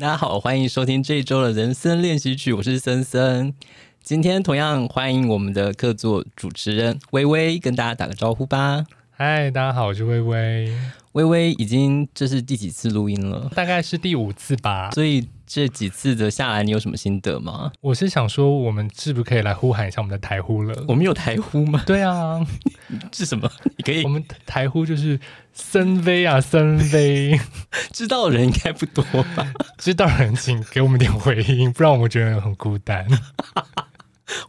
大家好，欢迎收听这一周的人生练习曲，我是森森。今天同样欢迎我们的客座主持人薇薇，跟大家打个招呼吧。嗨，大家好，我是薇薇。薇薇已经这是第几次录音了？大概是第五次吧。所以这几次的下来，你有什么心得吗？我是想说，我们是不是可以来呼喊一下我们的台呼了？我们有台呼吗？对啊，是什么？你可以，我们台呼就是森威啊，森威。知道的人应该不多吧？知道的人请给我们点回应，不然我们觉得很孤单。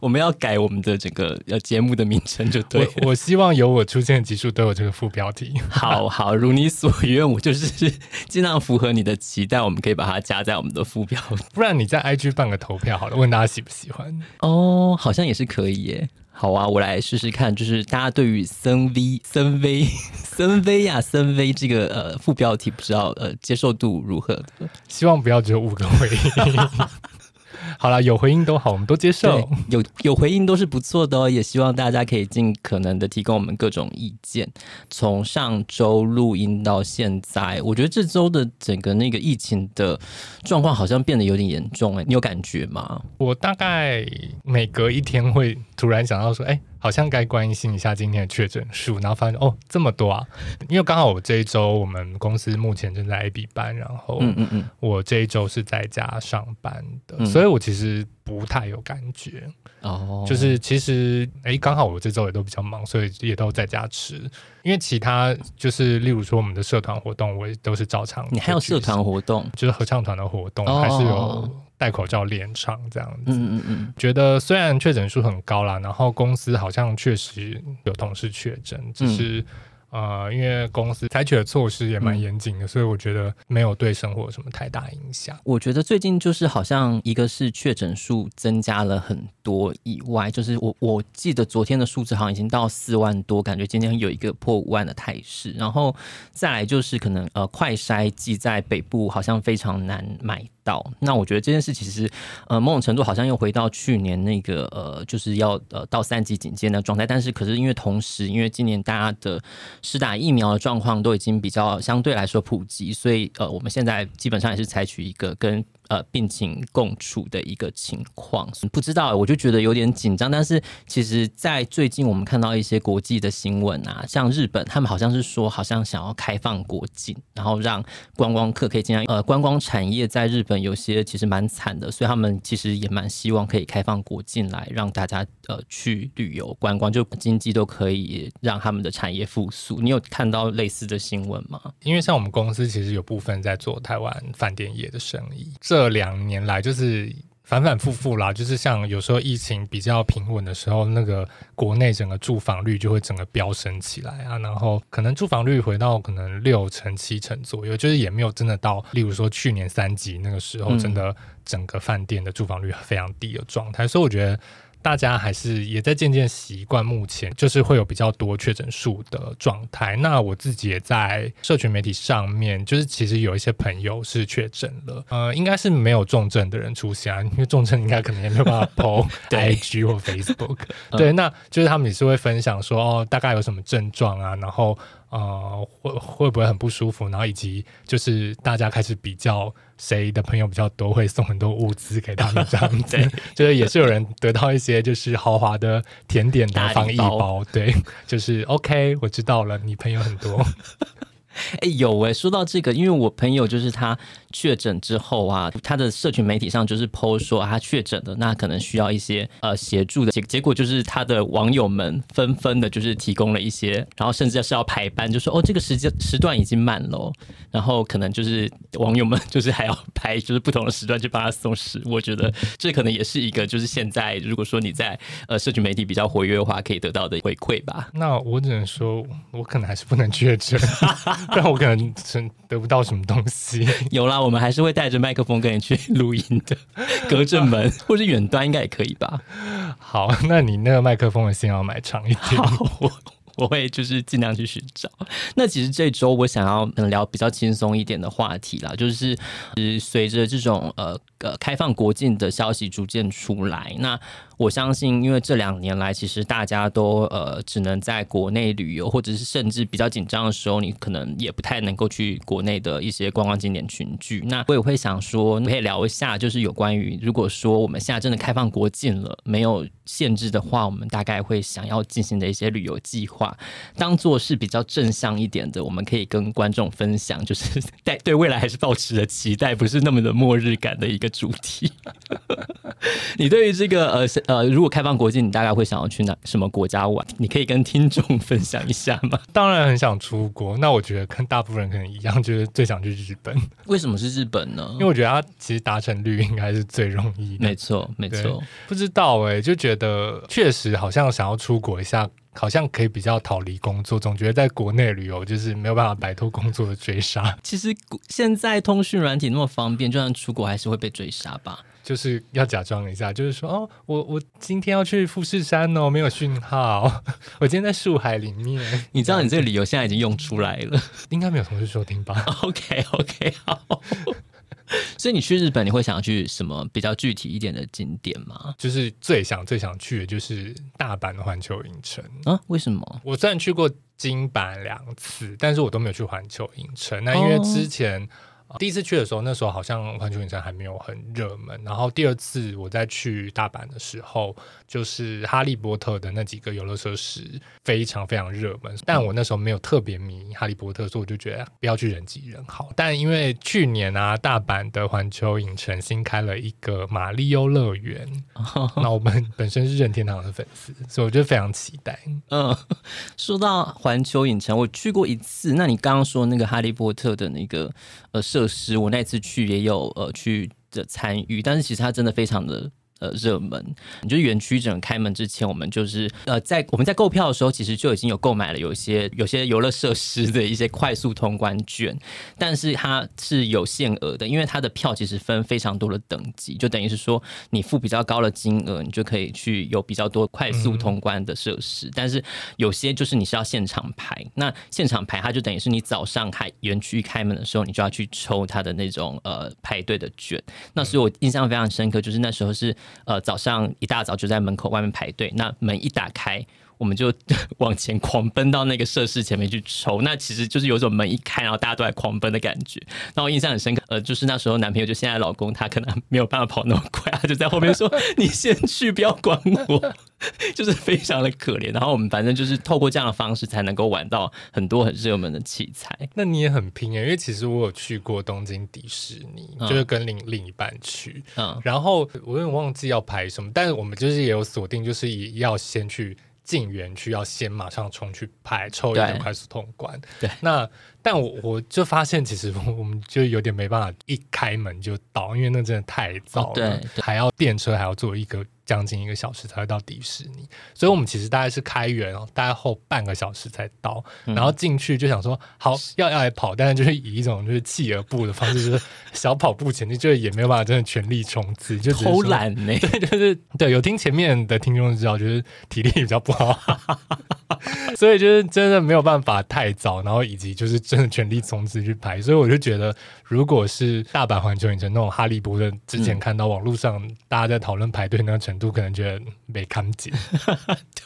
我们要改我们的整个呃节目的名称就对我。我希望有我出现的集数都有这个副标题。好好，如你所愿，我就是 尽量符合你的期待，我们可以把它加在我们的副标题。不然你在 IG 办个投票好了，问大家喜不喜欢？哦，好像也是可以耶。好啊，我来试试看，就是大家对于森威、森威、森威呀、森威这个呃副标题，不知道呃接受度如何？希望不要只有五个回应。好了，有回应都好，我们都接受。有有回应都是不错的哦，也希望大家可以尽可能的提供我们各种意见。从上周录音到现在，我觉得这周的整个那个疫情的状况好像变得有点严重，哎，你有感觉吗？我大概每隔一天会突然想到说，哎。好像该关心一下今天的确诊数，然后发现哦这么多啊！因为刚好我这一周我们公司目前正在 A B 班，然后我这一周是在家上班的，嗯、所以我其实不太有感觉哦。就是其实哎，刚好我这周也都比较忙，所以也都在家吃。因为其他就是例如说我们的社团活动，我也都是照常。你还有社团活动，就是合唱团的活动，哦、还是有。戴口罩连唱这样子，嗯嗯嗯，觉得虽然确诊数很高啦，然后公司好像确实有同事确诊，只是。嗯呃，因为公司采取的措施也蛮严谨的，嗯、所以我觉得没有对生活有什么太大影响。我觉得最近就是好像一个是确诊数增加了很多以外，就是我我记得昨天的数字好像已经到四万多，感觉今天有一个破五万的态势。然后再来就是可能呃快筛剂在北部好像非常难买到。那我觉得这件事其实呃某种程度好像又回到去年那个呃就是要呃到三级警戒的状态，但是可是因为同时因为今年大家的施打疫苗的状况都已经比较相对来说普及，所以呃，我们现在基本上也是采取一个跟呃病情共处的一个情况。不知道，我就觉得有点紧张。但是其实，在最近我们看到一些国际的新闻啊，像日本，他们好像是说，好像想要开放国境，然后让观光客可以进来。呃，观光产业在日本有些其实蛮惨的，所以他们其实也蛮希望可以开放国境来让大家呃去旅游观光，就经济都可以让他们的产业复苏。你有看到类似的新闻吗？因为像我们公司其实有部分在做台湾饭店业的生意，这两年来就是反反复复啦，就是像有时候疫情比较平稳的时候，那个国内整个住房率就会整个飙升起来啊，然后可能住房率回到可能六成七成左右，就是也没有真的到，例如说去年三级那个时候，真的整个饭店的住房率非常低的状态，所以我觉得。大家还是也在渐渐习惯，目前就是会有比较多确诊数的状态。那我自己也在社群媒体上面，就是其实有一些朋友是确诊了，呃，应该是没有重症的人出现啊，因为重症应该可能也没有办法 po IG 或 Facebook。对，那就是他们也是会分享说，哦，大概有什么症状啊，然后。呃，会会不会很不舒服？然后以及就是大家开始比较谁的朋友比较多，会送很多物资给他们这样 子，就是也是有人得到一些就是豪华的甜点的防疫包，对，就是 OK，我知道了，你朋友很多。哎，有哎，说到这个，因为我朋友就是他确诊之后啊，他的社群媒体上就是 po 说他确诊的，那可能需要一些呃协助的结结果就是他的网友们纷纷的，就是提供了一些，然后甚至是要排班，就说哦这个时间时段已经满了，然后可能就是网友们就是还要排就是不同的时段去帮他送食，我觉得这可能也是一个就是现在如果说你在呃社群媒体比较活跃的话，可以得到的回馈吧。那我只能说，我可能还是不能确诊。不然我可能真得不到什么东西。有啦，我们还是会带着麦克风跟你去录音的，隔着门 或者远端应该也可以吧？好，那你那个麦克风的线要买长一点。好，我我会就是尽量去寻找。那其实这周我想要聊比较轻松一点的话题啦，就是随着这种呃呃开放国境的消息逐渐出来，那。我相信，因为这两年来，其实大家都呃只能在国内旅游，或者是甚至比较紧张的时候，你可能也不太能够去国内的一些观光景点群聚。那我也会想说，可以聊一下，就是有关于如果说我们现在真的开放国境了，没有限制的话，我们大概会想要进行的一些旅游计划，当做是比较正向一点的，我们可以跟观众分享，就是 在对未来还是抱持着期待，不是那么的末日感的一个主题。你对于这个呃呃，如果开放国际，你大概会想要去哪什么国家玩？你可以跟听众分享一下吗？当然很想出国，那我觉得跟大部分人可能一样，就是最想去日本。为什么是日本呢？因为我觉得它其实达成率应该是最容易的。没错，没错。不知道哎、欸，就觉得确实好像想要出国一下，好像可以比较逃离工作。总觉得在国内旅游就是没有办法摆脱工作的追杀。其实现在通讯软体那么方便，就算出国还是会被追杀吧。就是要假装一下，就是说哦，我我今天要去富士山哦，没有讯号，我今天在树海里面。你知道你这个理由现在已经用出来了，应该没有同事收听吧？OK OK 好。所以你去日本，你会想要去什么比较具体一点的景点吗？就是最想最想去的就是大阪的环球影城啊？为什么？我虽然去过京阪两次，但是我都没有去环球影城。那因为之前。第一次去的时候，那时候好像环球影城还没有很热门。然后第二次我再去大阪的时候，就是哈利波特的那几个游乐设施非常非常热门。但我那时候没有特别迷哈利波特，所以我就觉得不要去人挤人好。但因为去年啊，大阪的环球影城新开了一个马里奥乐园，那我们本身是任天堂的粉丝，所以我就非常期待。嗯，说到环球影城，我去过一次。那你刚刚说那个哈利波特的那个呃设是，我那次去也有呃去的参与，但是其实他真的非常的。呃，热门，你就是园区整个开门之前，我们就是呃，在我们在购票的时候，其实就已经有购买了有些有些游乐设施的一些快速通关券，但是它是有限额的，因为它的票其实分非常多的等级，就等于是说你付比较高的金额，你就可以去有比较多快速通关的设施，但是有些就是你是要现场排，那现场排它就等于是你早上开园区开门的时候，你就要去抽它的那种呃排队的券，那所以我印象非常深刻，就是那时候是。呃，早上一大早就在门口外面排队，那门一打开。我们就 往前狂奔到那个设施前面去抽，那其实就是有种门一开，然后大家都在狂奔的感觉。那我印象很深刻，呃，就是那时候男朋友就现在老公，他可能没有办法跑那么快，他就在后面说：“ 你先去，不要管我。” 就是非常的可怜。然后我们反正就是透过这样的方式，才能够玩到很多很热门的器材。那你也很拼诶，因为其实我有去过东京迪士尼，嗯、就是跟另另一半去，嗯，然后我有点忘记要排什么，但是我们就是也有锁定，就是也要先去。进园区要先马上冲去拍抽一个快速通关，对，那但我我就发现其实我们就有点没办法一开门就到，因为那真的太早了，哦、对，对，还要电车还要坐一个。将近一个小时才会到迪士尼，所以我们其实大概是开园大概后半个小时才到，嗯、然后进去就想说好要要来跑，但是就是以一种就是弃而不的方式，就是小跑步前进，就是也没有办法真的全力冲刺，就偷懒呢。对，就是对，有听前面的听众就知道，就是体力比较不好，所以就是真的没有办法太早，然后以及就是真的全力冲刺去排，所以我就觉得，如果是大阪环球影城那种哈利波特，之前看到网络上大家在讨论排队那个程度。可能觉得没看见，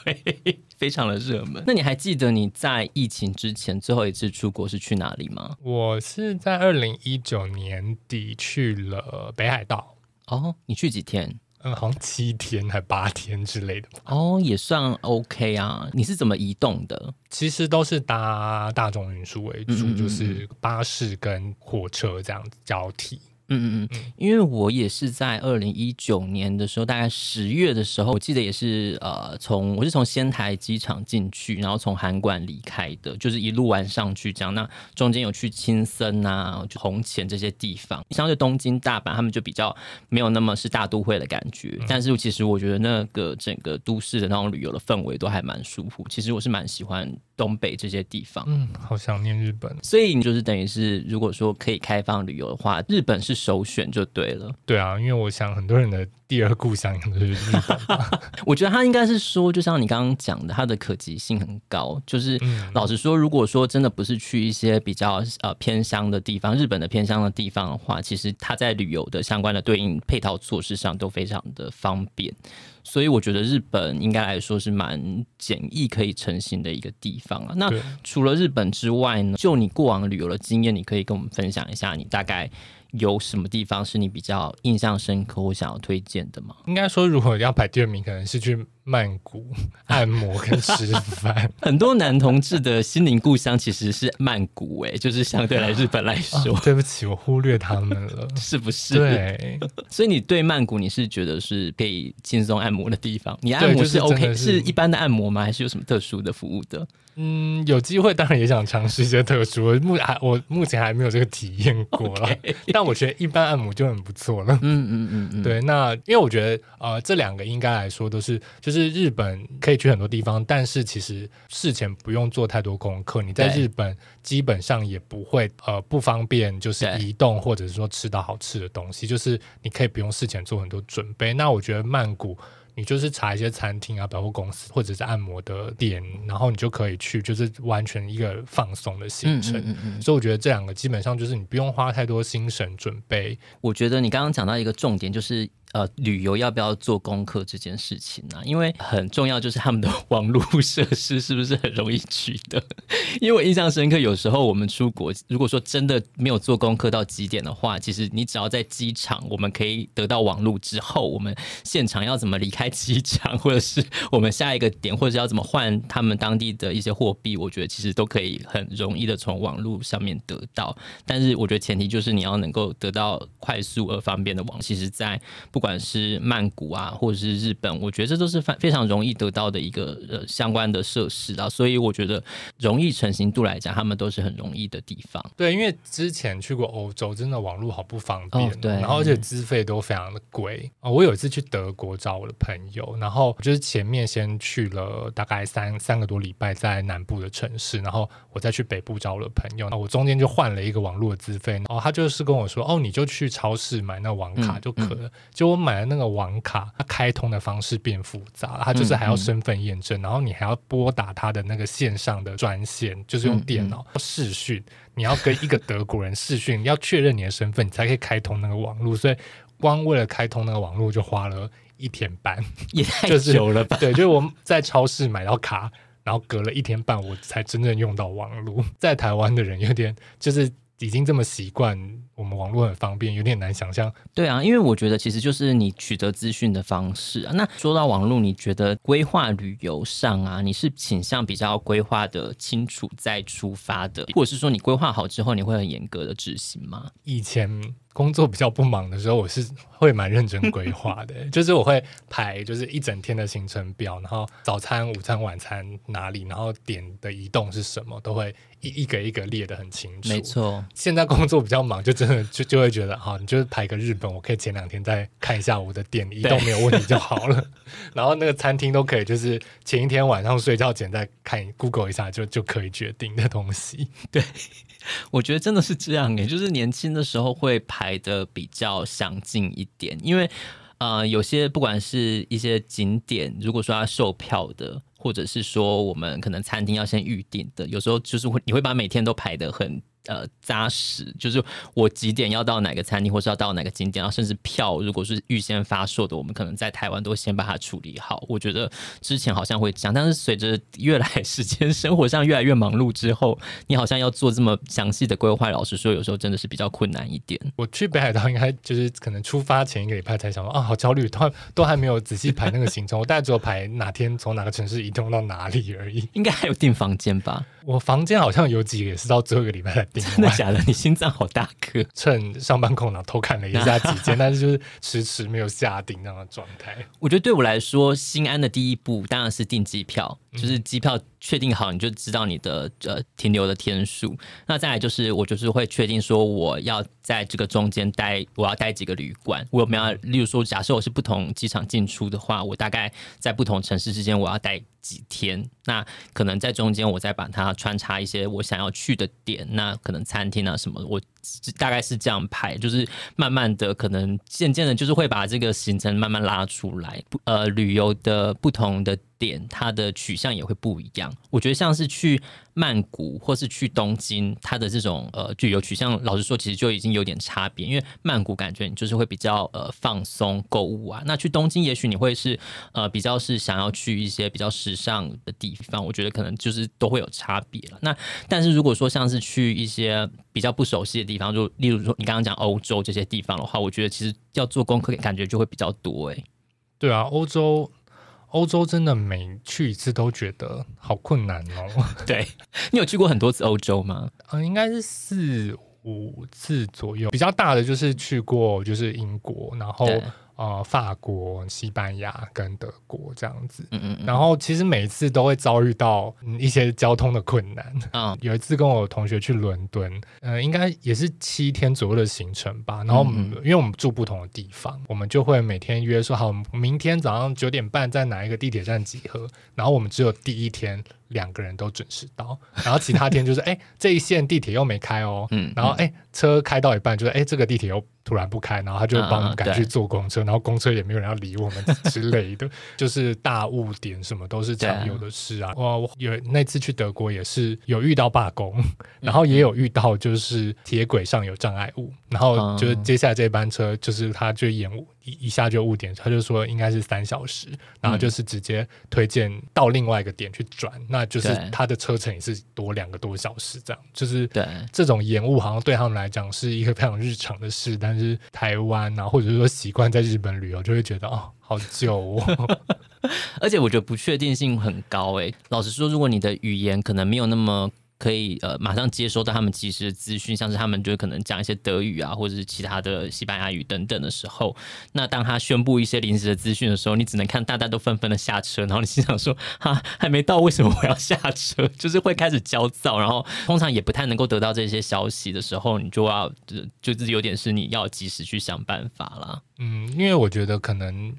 对，非常的热门。那你还记得你在疫情之前最后一次出国是去哪里吗？我是在二零一九年底去了北海道。哦，你去几天？嗯，好像七天还八天之类的。哦，也算 OK 啊。你是怎么移动的？其实都是搭大众运输为主，嗯嗯嗯，就是巴士跟火车这样子交替。嗯嗯嗯，因为我也是在二零一九年的时候，大概十月的时候，我记得也是呃，从我是从仙台机场进去，然后从函馆离开的，就是一路玩上去这样。那中间有去青森啊、红前这些地方，相对东京、大阪，他们就比较没有那么是大都会的感觉。但是其实我觉得那个整个都市的那种旅游的氛围都还蛮舒服。其实我是蛮喜欢东北这些地方。嗯，好想念日本。所以你就是等于是，如果说可以开放旅游的话，日本是。首选就对了。对啊，因为我想很多人的第二故乡就是日本。我觉得他应该是说，就像你刚刚讲的，它的可及性很高。就是老实说，如果说真的不是去一些比较呃偏乡的地方，日本的偏乡的地方的话，其实它在旅游的相关的对应配套措施上都非常的方便。所以我觉得日本应该来说是蛮简易可以成型的一个地方啊。那除了日本之外呢，就你过往旅游的经验，你可以跟我们分享一下，你大概。有什么地方是你比较印象深刻或想要推荐的吗？应该说，如果要排第二名，可能是去曼谷 按摩跟吃饭。很多男同志的心灵故乡其实是曼谷，哎，就是相对来日本来说。啊，对不起，我忽略他们了，是不是？对。所以你对曼谷你是觉得是可以轻松按摩的地方？你按摩是 OK，是，是一般的按摩吗？还是有什么特殊的服务的？嗯，有机会当然也想尝试一些特殊。目还我目前还没有这个体验过了，Okay. 但我觉得一般按摩就很不错了。嗯嗯嗯嗯，对。那因为我觉得呃，这两个应该来说都是，就是日本可以去很多地方，但是其实事前不用做太多功课。你在日本基本上也不会呃不方便，就是移动或者是说吃到好吃的东西，就是你可以不用事前做很多准备。那我觉得曼谷。你就是查一些餐厅啊、百货公司或者是按摩的店，然后你就可以去，就是完全一个放松的行程。嗯嗯嗯嗯。所以我觉得这两个基本上就是你不用花太多心神准备。我觉得你刚刚讲到一个重点就是。呃，旅游要不要做功课这件事情呢、因为很重要，就是他们的 网络设施是不是很容易取得？因为我印象深刻，有时候我们出国，如果说真的没有做功课到极点的话，其实你只要在机场，我们可以得到网络之后，我们现场要怎么离开机场，或者是我们下一个点，或者是要怎么换他们当地的一些货币，我觉得其实都可以很容易的从网络上面得到。但是我觉得前提就是你要能够得到快速而方便的网。其实，在不管不管是曼谷啊，或者是日本，我觉得这都是非非常容易得到的一个呃相关的设施啊，所以我觉得容易成型度来讲，他们都是很容易的地方。对，因为之前去过欧洲，真的网络好不方便，哦，对，然后而且资费都非常的贵啊，哦。我有一次去德国找我的朋友，然后就是前面先去了大概三三个多礼拜在南部的城市，然后我再去北部找我的朋友，那我中间就换了一个网络的资费，哦，他就是跟我说，哦，你就去超市买那网卡就可了，嗯嗯，就。我买的那个网卡，它开通的方式变复杂，它就是还要身份验证，嗯嗯，然后你还要拨打它的那个线上的专线，就是用电脑视讯，你要跟一个德国人视讯，你要确认你的身份，你才可以开通那个网络。所以光为了开通那个网络，就花了一天半，也太久了吧？就是、对，就是我们在超市买到卡，然后隔了一天半，我才真正用到网络。在台湾的人有点就是。已经这么习惯，我们网络很方便，有点难想象。对啊，因为我觉得其实就是你取得资讯的方式啊。那说到网络，你觉得规划旅游上啊，你是倾向比较规划的清楚再出发的，或者是说你规划好之后，你会很严格的执行吗？以前。工作比较不忙的时候，我是会蛮认真规划的，就是我会排就是一整天的行程表，然后早餐、午餐、晚餐哪里，然后点的移动是什么，都会一一个一个列的很清楚。没错，现在工作比较忙，就真的就就会觉得，好，你就是排个日本，我可以前两天再看一下我的点移动没有问题就好了。然后那个餐厅都可以，就是前一天晚上睡觉前再看 Google 一下就就可以决定的东西。对。我觉得真的是这样诶，就是年轻的时候会排排的比较详尽一点，因为呃，有些不管是一些景点，如果说要售票的，或者是说我们可能餐厅要先预定的，有时候就是会你会把每天都排的很。呃，扎实就是我几点要到哪个餐厅，或是要到哪个景点，然后甚至票如果是预先发售的，我们可能在台湾都先把它处理好。我觉得之前好像会这样，但是随着越来 时间生活上越来越忙碌之后，你好像要做这么详细的规划，老实说，有时候真的是比较困难一点。我去北海道应该就是可能出发前一个礼拜才想说啊，好焦虑，都都还没有仔细排那个行程，我大概只有排哪天从哪个城市移动到哪里而已。应该还有订房间吧？我房间好像有几个也是到最后一个礼拜才订。真的假的？你心脏好大颗！趁上班空档偷看了一下几间，但是就是迟迟没有下订那样的状态。我觉得对我来说，心安的第一步当然是订机票。就是机票确定好，你就知道你的呃停留的天数。那再来就是我就是会确定说我要在这个中间待，我要待几个旅馆。我有没有例如说，假设我是不同机场进出的话，我大概在不同城市之间我要待几天。那可能在中间我再把它穿插一些我想要去的点，那可能餐厅啊什么，我大概是这样排，就是慢慢的可能渐渐的，就是会把这个行程慢慢拉出来。呃，旅游的不同的。点它的取向也会不一样，我觉得像是去曼谷或是去东京，它的这种呃旅游取向，老实说其实就已经有点差别。因为曼谷感觉你就是会比较呃放松购物啊，那去东京也许你会是呃比较是想要去一些比较时尚的地方，我觉得可能就是都会有差别了。那但是如果说像是去一些比较不熟悉的地方，就例如说你刚刚讲欧洲这些地方的话，我觉得其实要做功课感觉就会比较多诶、对啊，欧洲。欧洲真的每去一次都觉得好困难哦。对，你有去过很多次欧洲吗？嗯，应该是四五次左右。比较大的就是去过，就是英国，然后。呃，法国、西班牙跟德国这样子，嗯嗯，然后其实每一次都会遭遇到一些交通的困难。嗯，有一次跟我同学去伦敦，呃，应该也是七天左右的行程吧。然后，嗯嗯，因为我们住不同的地方，我们就会每天约说好，明天早上九点半在哪一个地铁站集合。然后我们只有第一天。两个人都准时到，然后其他天就是哎、欸，这一线地铁又没开哦，嗯，然后哎、欸，车开到一半就是哎、欸，这个地铁又突然不开，然后他就帮我们赶去坐公车，然后公车也没有人要理我们之类的，就是大误点什么都是常有的事啊。我有那次去德国也是有遇到罢工，然后也有遇到就是铁轨上有障碍物，然后就是接下来这班车就是他就延误。一一下就误点，他就说应该是三小时，然后就是直接推荐到另外一个点去转，嗯、那就是他的车程也是多两个多小时，这样就是对这种延误好像对他们来讲是一个非常日常的事，但是台湾啊，或者是说习惯在日本旅游，就会觉得哦，好久哦，而且我觉得不确定性很高诶。老实说，如果你的语言可能没有那么。可以呃马上接收到他们及时的资讯，像是他们就可能讲一些德语啊，或者是其他的西班牙语等等的时候，那当他宣布一些临时的资讯的时候，你只能看大家都纷纷的下车，然后你心想说哈还没到，为什么我要下车？就是会开始焦躁，然后通常也不太能够得到这些消息的时候，你就要就就是有点是你要及时去想办法啦。嗯，因为我觉得可能。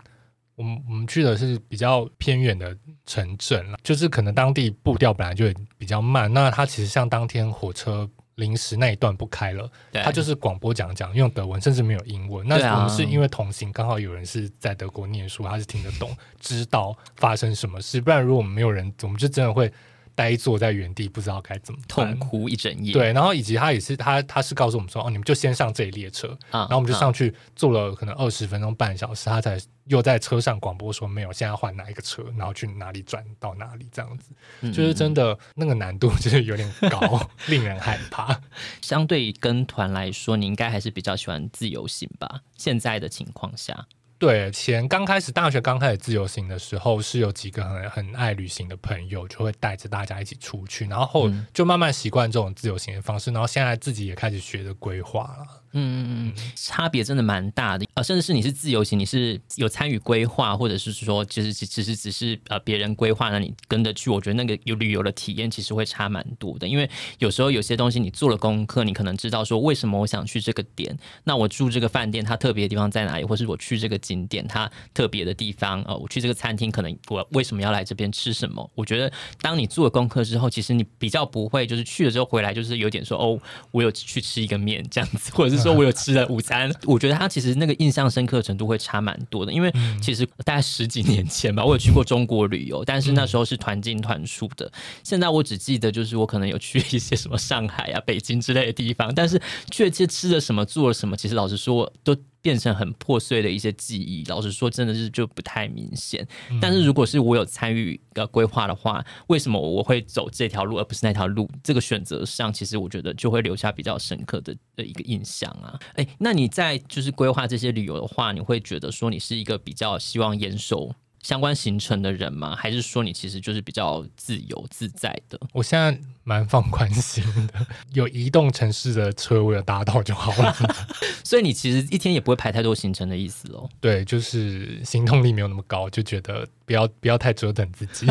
我们我们去的是比较偏远的城镇，就是可能当地步调本来就比较慢。那它其实像当天火车临时那一段不开了，它就是广播讲讲用德文，甚至没有英文。那我们是因为同行刚好有人是在德国念书，他是听得懂，知道发生什么事。不然如果我们没有人，我们就真的会。呆坐在原地，不知道该怎么痛哭一整夜。对，然后以及他也是他，他是告诉我们说，哦，你们就先上这一列车，啊、然后我们就上去坐了可能二十分钟、半小时，他才又在车上广播说没有，现在换哪一个车，然后去哪里转到哪里这样子，嗯、就是真的那个难度就是有点高，令人害怕。相对于跟团来说，你应该还是比较喜欢自由行吧？现在的情况下。对，前刚开始大学刚开始自由行的时候，是有几个很很爱旅行的朋友，就会带着大家一起出去，然后就慢慢习惯这种自由行的方式，然后现在自己也开始学着规划了。嗯嗯嗯，差别真的蛮大的啊、呃！甚至是你是自由行，你是有参与规划，或者是说，其实其实只是呃别人规划，那你跟着去，我觉得那个有旅游的体验其实会差蛮多的。因为有时候有些东西你做了功课，你可能知道说为什么我想去这个点，那我住这个饭店它特别的地方在哪里，或是我去这个景点它特别的地方，呃，我去这个餐厅可能我为什么要来这边吃什么？我觉得当你做了功课之后，其实你比较不会就是去了之后回来就是有点说哦，我有去吃一个面这样子，或者是说我有吃的午餐，我觉得他其实那个印象深刻程度会差蛮多的，因为其实大概十几年前吧，我有去过中国旅游，但是那时候是团进团出的。现在我只记得就是我可能有去一些什么上海啊、北京之类的地方，但是确切吃了什么、做了什么，其实老实说都。变成很破碎的一些记忆，老实说，真的是就不太明显。嗯、但是如果是我有参与的规划的话，为什么我会走这条路而不是那条路？这个选择上，其实我觉得就会留下比较深刻的的一个印象啊。哎、欸，那你在就是规划这些旅游的话，你会觉得说你是一个比较希望严守相关行程的人吗？还是说你其实就是比较自由自在的？我现在蛮放宽心的，有移动城市的车位有搭到就好了。所以你其实一天也不会排太多行程的意思喽？对，就是行动力没有那么高，就觉得不要不要太折腾自己。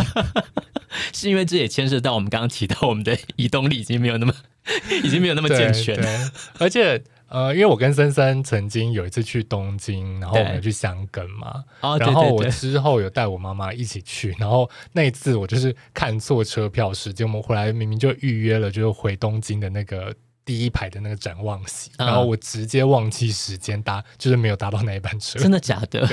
是因为这也牵涉到我们刚刚提到我们的移动力已经没有那么 已经没有那么健全，了，而且。呃，因为我跟森森曾经有一次去东京，然后我们去香根嘛，然后我之后有带我妈妈一起去，然后那一次我就是看错车票时间，我们回来明明就预约了，就是回东京的那个第一排的那个展望席，然后我直接忘记时间搭，就是没有搭到那一班车，真的假的？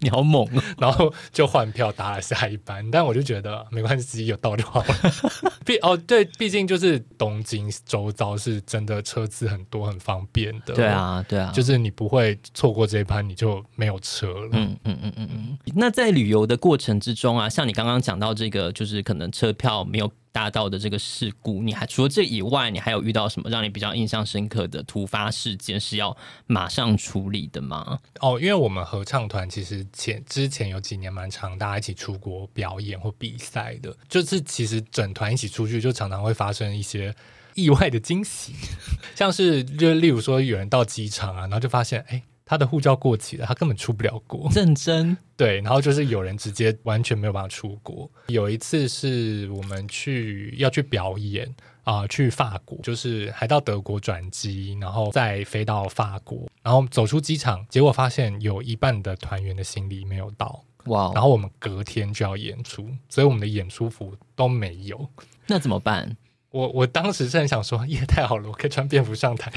对。你好猛啊！然后就换票搭了下一班，但我就觉得没关系，有到就好了。毕哦，对，毕竟就是东京周遭是真的车次很多，很方便的。对啊，对啊，就是你不会错过这一班，你就没有车了。嗯嗯嗯嗯嗯。那在旅游的过程之中啊，像你刚刚讲到这个，就是可能车票没有。大道的这个事故，你还除了这以外，你还有遇到什么让你比较印象深刻的突发事件是要马上处理的吗？哦，因为我们合唱团其实前之前有几年蛮常大家一起出国表演或比赛的，就是其实整团一起出去就常常会发生一些意外的惊喜，像是就例如说有人到机场啊，然后就发现哎。诶他的护照过期了，他根本出不了国。认真 对，然后就是有人直接完全没有办法出国。有一次是我们去要去表演啊、呃，去法国，就是还到德国转机，然后再飞到法国，然后走出机场，结果发现有一半的团员的行李没有到。哇 Wow！然后我们隔天就要演出，所以我们的演出服都没有。那怎么办？我我当时是很想说，耶，太好了，我可以穿便服上台。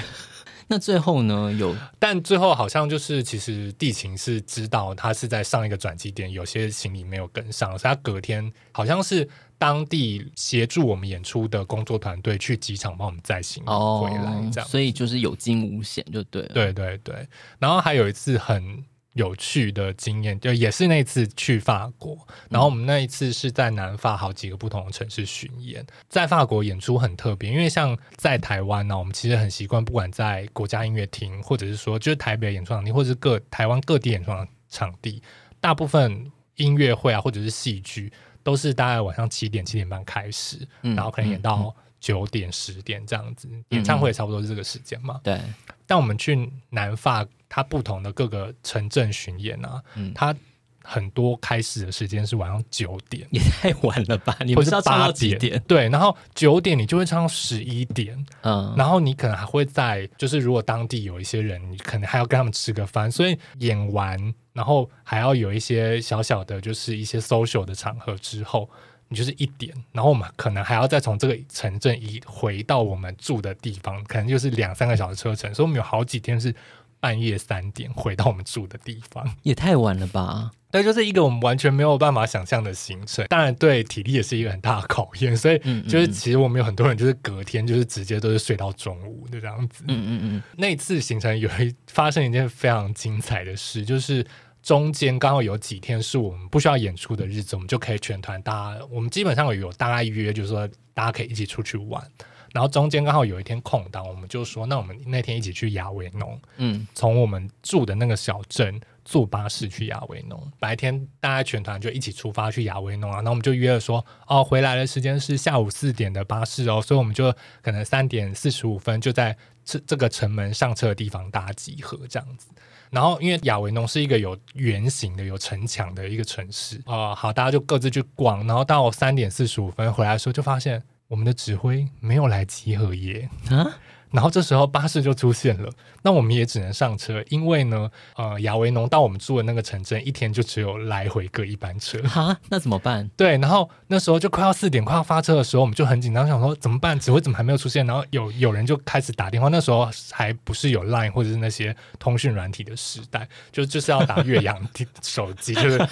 那最后呢？有，但最后好像就是，其实地勤是知道他是在上一个转机点，有些行李没有跟上，所以他隔天好像是当地协助我们演出的工作团队去机场帮我们载行李回来，这样、哦，所以就是有惊无险，就对了。对对对，然后还有一次很。有趣的经验，就也是那次去法国，然后我们那一次是在南法好几个不同的城市巡演，在法国演出很特别，因为像在台湾呢，我们其实很习惯，不管在国家音乐厅，或者是说就是台北演出场地，或者是各台湾各地演出场地，大部分音乐会啊，或者是戏剧，都是大概晚上七点七点半开始，然后可能演到九点十点这样子，演唱会也差不多是这个时间嘛。对，但我们去南法。它不同的各个城镇巡演啊，嗯、它很多开始的时间是晚上九点，也太晚了吧？你不是要唱到几点？对，然后九点你就会唱到十一点，嗯，然后你可能还会在，就是如果当地有一些人，你可能还要跟他们吃个饭，所以演完，然后还要有一些小小的，就是一些 social 的场合之后，你就是一点，然后我们可能还要再从这个城镇移回到我们住的地方，可能就是两三个小时车程，所以我们有好几天是。半夜三点回到我们住的地方，也太晚了吧？对，就是一个我们完全没有办法想象的行程。当然，对体力也是一个很大的考验。所以，就是其实我们有很多人就是隔天就是直接都是睡到中午就这样子。嗯嗯嗯。那次行程有一发生一件非常精彩的事，就是中间刚好有几天是我们不需要演出的日子，我们就可以全团大家，我们基本上有大概约，就是说大家可以一起出去玩。然后中间刚好有一天空档，我们就说，那我们那天一起去亚维农，嗯，从我们住的那个小镇坐巴士去亚维农。白天大家全团就一起出发去亚维农啊，然后我们就约了说，哦，回来的时间是下午四点的巴士哦，所以我们就可能三点四十五分就在这这个城门上车的地方大家集合这样子。然后因为亚维农是一个有圆形的、有城墙的一个城市哦，好，大家就各自去逛，然后到三点四十五分回来的时候就发现。我们的指挥没有来集合耶，啊，然后这时候巴士就出现了，那我们也只能上车，因为呢，呃，亚维农到我们住的那个城镇一天就只有来回各一班车，哈，那怎么办？对，然后那时候就快要四点，快要发车的时候，我们就很紧张，想说怎么办？指挥怎么还没有出现？然后有有人就开始打电话，那时候还不是有 Line 或者是那些通讯软体的时代，就就是要打越洋手机，就是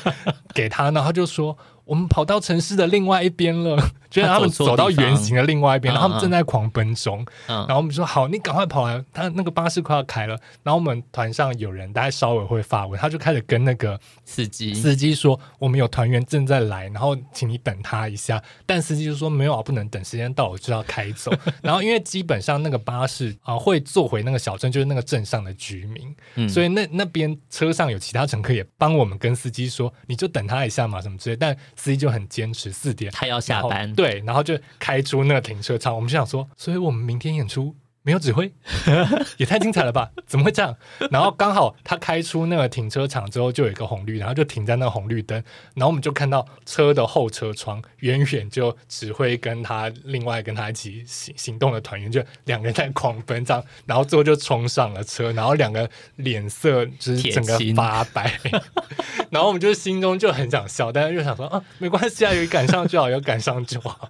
给他，然后他就说。我们跑到城市的另外一边了，就让他们走到圆形的另外一边，然后他们正在狂奔中。嗯、然后我们说好，你赶快跑来，他那个巴士快要开了。然后我们团上有人大概稍微会发文，他就开始跟那个司机司机说，我们有团员正在来，然后请你等他一下。但司机就说没有啊，不能等，时间到我就要开走。然后因为基本上那个巴士啊会坐回那个小镇，就是那个镇上的居民，嗯、所以那那边车上有其他乘客也帮我们跟司机说，你就等他一下嘛，什么之类。但司机就很坚持四点，他要下班，对，然后就开出那个停车场。我们就想说，所以我们明天演出。没有指挥，也太精彩了吧？怎么会这样？然后刚好他开出那个停车场之后，就有一个红绿，然后就停在那个红绿灯，然后我们就看到车的后车窗，远远就指挥跟他另外跟他一起行行动的团员，就两个人在狂奔这样，然后最后就冲上了车，然后两个脸色就是整个发白，然后我们就心中就很想笑，但是又想说啊，没关系啊，有赶上就好，有赶上就好，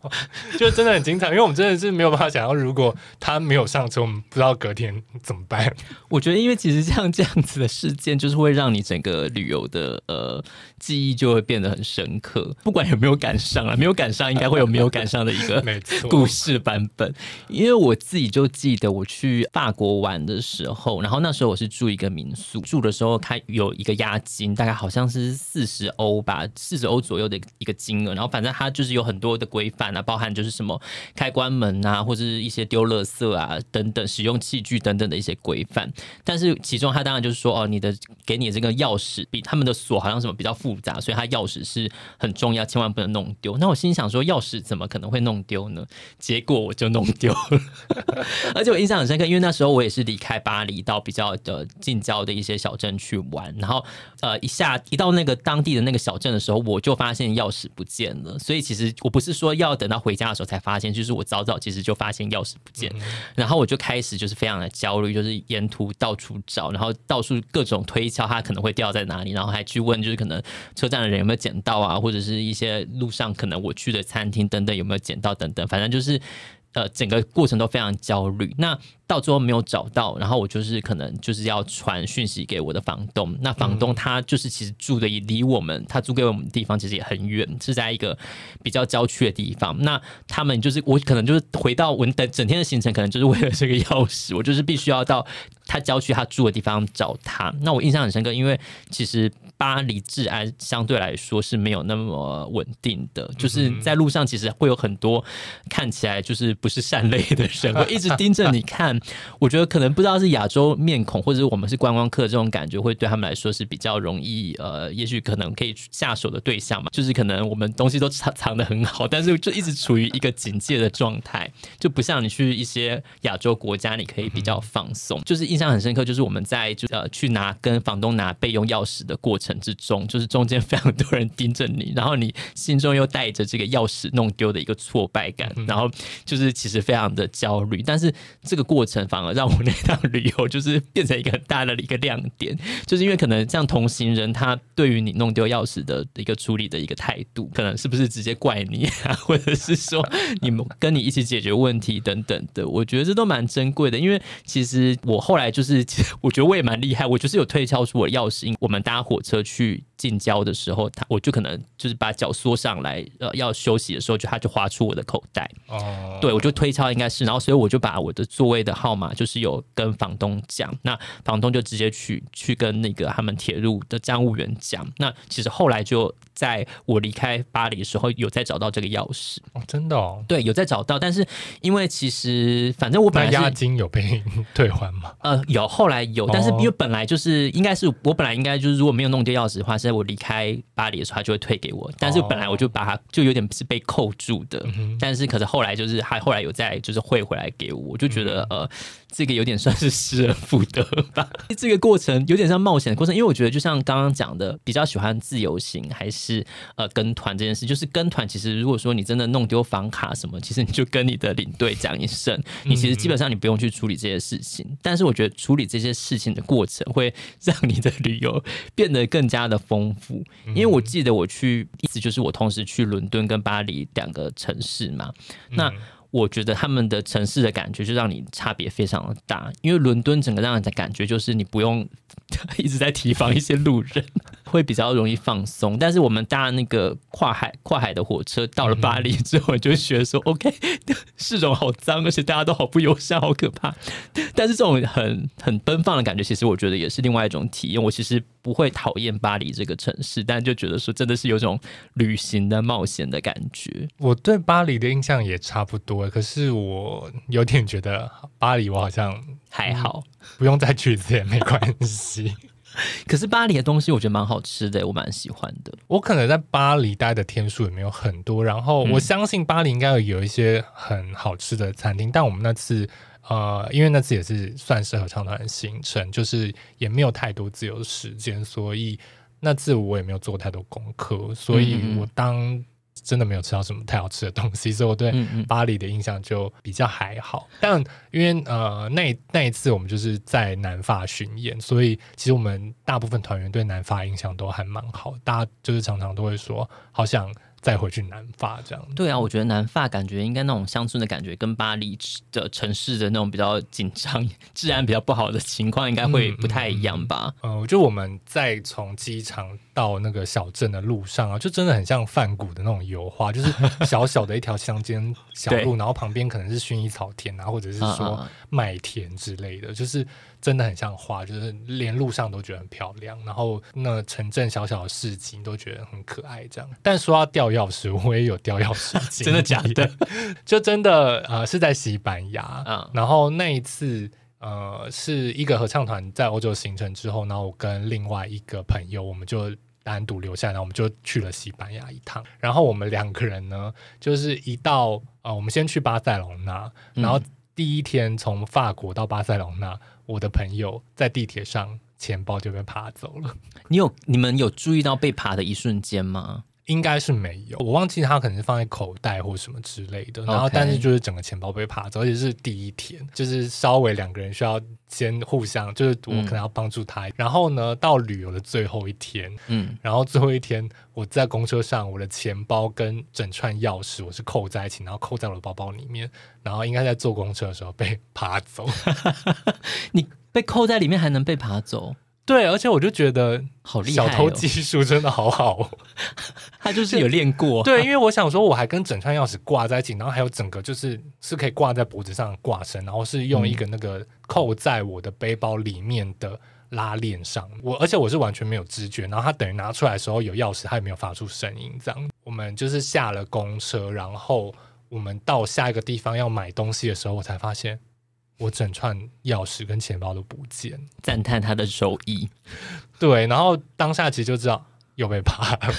就真的很精彩，因为我们真的是没有办法想象，如果他没有上。上车我们不知道隔天怎么办。我觉得，因为其实像这样子的事件，就是会让你整个旅游的呃记忆就会变得很深刻。不管有没有赶上啊，没有赶上，应该会有没有赶上的一个故事版本。因为我自己就记得我去法国玩的时候，然后那时候我是住一个民宿，住的时候它有一个押金，大概好像是四十欧吧，四十欧左右的一个金额。然后反正它就是有很多的规范啊，包含就是什么开关门啊，或者是一些丢垃圾啊。等等，使用器具等等的一些规范，但是其中他当然就是说，哦，你的给你的这个钥匙比他们的锁好像什么比较复杂，所以他钥匙是很重要，千万不能弄丢。那我心想说，钥匙怎么可能会弄丢呢？结果我就弄丢了，而且我印象很深刻，因为那时候我也是离开巴黎到比较的近郊的一些小镇去玩，然后呃一下一到那个当地的那个小镇的时候，我就发现钥匙不见了。所以其实我不是说要等到回家的时候才发现，就是我早早其实就发现钥匙不见，嗯、然后。我就开始就是非常的焦虑，就是沿途到处找，然后到处各种推敲，它可能会掉在哪里，然后还去问，就是可能车站的人有没有捡到啊，或者是一些路上可能我去的餐厅等等有没有捡到等等，反正就是呃整个过程都非常焦虑。那到最后没有找到，然后我就是可能就是要传讯息给我的房东。那房东他就是其实住的也离我们他租给我们的地方其实也很远，是在一个比较郊区的地方。那他们就是我可能就是回到我等整天的行程，可能就是为了这个钥匙，我就是必须要到他郊区他住的地方找他。那我印象很深刻，因为其实巴黎治安相对来说是没有那么稳定的，就是在路上其实会有很多看起来就是不是善类的人，会一直盯着你看。我觉得可能不知道是亚洲面孔，或者是我们是观光客，这种感觉会对他们来说是比较容易，呃，也许可能可以下手的对象嘛。就是可能我们东西都藏藏的很好，但是就一直处于一个警戒的状态，就不像你去一些亚洲国家，你可以比较放松。就是印象很深刻，就是我们在就呃去拿跟房东拿备用钥匙的过程之中，就是中间非常多人盯着你，然后你心中又带着这个钥匙弄丢的一个挫败感，然后就是其实非常的焦虑，但是这个过程。反而让我那趟旅游就是变成一个很大的一个亮点，就是因为可能像同行人他对于你弄丢钥匙的一个处理的一个态度，可能是不是直接怪你啊，或者是说你们跟你一起解决问题等等的，我觉得这都蛮珍贵的。因为其实我后来就是，我觉得我也蛮厉害，我就是有推敲出我的钥匙，我们搭火车去近郊的时候，他我就可能就是把脚缩上来，呃，要休息的时候，就他就划出我的口袋。哦，对，我就推敲应该是，然后所以我就把我的座位的号码就是有跟房东讲，那房东就直接去去跟那个他们铁路的站务员讲。那其实后来就在我离开巴黎的时候，有再找到这个钥匙。哦，真的哦？对，有再找到，但是因为其实反正我本来押金有被 退还吗？呃，有，后来有，但是因为本来就是应该是我本来应该就是如果没有弄丢钥匙的话，是在我离开巴黎的时候，他就会退给我。但是本来我就把它就有点是被扣住的，哦、但是可是后来就是还后来有再就是汇回来给我，我就觉得、嗯、呃。这个有点算是失而复得吧。这个过程有点像冒险的过程，因为我觉得就像刚刚讲的，比较喜欢自由行还是呃跟团这件事。就是跟团，其实如果说你真的弄丢房卡什么，其实你就跟你的领队讲一声，你其实基本上你不用去处理这些事情。但是我觉得处理这些事情的过程会让你的旅游变得更加的丰富。因为我记得我去，意思就是我同时去伦敦跟巴黎两个城市嘛，那。我觉得他们的城市的感觉就让你差别非常的大，因为伦敦整个让人的感觉就是你不用 一直在提防一些路人，会比较容易放松。但是我们搭那个跨海跨海的火车到了巴黎之后，就会觉得说、嗯、，OK，市容好脏，而且大家都好不友善，好可怕。但是这种很很奔放的感觉，其实我觉得也是另外一种体验。我其实不会讨厌巴黎这个城市，但就觉得说真的是有种旅行的冒险的感觉。我对巴黎的印象也差不多，可是我有点觉得巴黎我好像还好，不用再去一次也没关系。可是巴黎的东西我觉得蛮好吃的，我蛮喜欢的。我可能在巴黎待的天数也没有很多，然后我相信巴黎应该有一些很好吃的餐厅，嗯、但我们那次。呃，因为那次也是算是合唱团行程，就是也没有太多自由时间，所以那次我也没有做太多功课，所以我当真的没有吃到什么太好吃的东西，所以我对巴黎的印象就比较还好。但因为呃那那一次我们就是在南法巡演，所以其实我们大部分团员对南法印象都还蛮好，大家就是常常都会说好想。再回去南法这样。对啊，我觉得南法感觉应该那种乡村的感觉，跟巴黎的城市的那种比较紧张、治安比较不好的情况，应该会不太一样吧？嗯，我觉得我们在从机场到那个小镇的路上啊，就真的很像梵谷的那种油画，就是小小的一条乡间小路，然后旁边可能是薰衣草田啊，或者是说麦田之类的，就是。真的很像画，就是连路上都觉得很漂亮，然后那城镇小小的市集都觉得很可爱，这样。但说到掉钥匙，我也有掉钥匙，真的假的？就真的呃是在西班牙，嗯，然后那一次呃是一个合唱团在欧洲行程之后，然后我跟另外一个朋友，我们就单独留下来，然后我们就去了西班牙一趟。然后我们两个人呢，就是一到呃我们先去巴塞隆纳，然后第一天从法国到巴塞隆纳。我的朋友在地铁上，钱包就被扒走了。你有你们有注意到被扒的一瞬间吗？应该是没有，我忘记他可能是放在口袋或什么之类的。然后，但是就是整个钱包被扒走，而且是第一天，就是稍微两个人需要先互相，就是我可能要帮助他。嗯、然后呢，到旅游的最后一天，嗯，然后最后一天我在公车上，我的钱包跟整串钥匙我是扣在一起，然后扣在我的包包里面，然后应该在坐公车的时候被 扒走。你被扣在里面还能被扒走？对，而且我就觉得好厉害，小偷技术真的好好，哦，他就是有练过。对，因为我想说，我还跟整串钥匙挂在一起，然后还有整个就是是可以挂在脖子上挂绳，然后是用一个那个扣在我的背包里面的拉链上。我而且我是完全没有知觉，然后他等于拿出来的时候有钥匙，他也没有发出声音。这样，我们就是下了公车，然后我们到下一个地方要买东西的时候，我才发现。我整串钥匙跟钱包都不见，赞叹他的手艺。对，然后当下其实就知道又被扒了，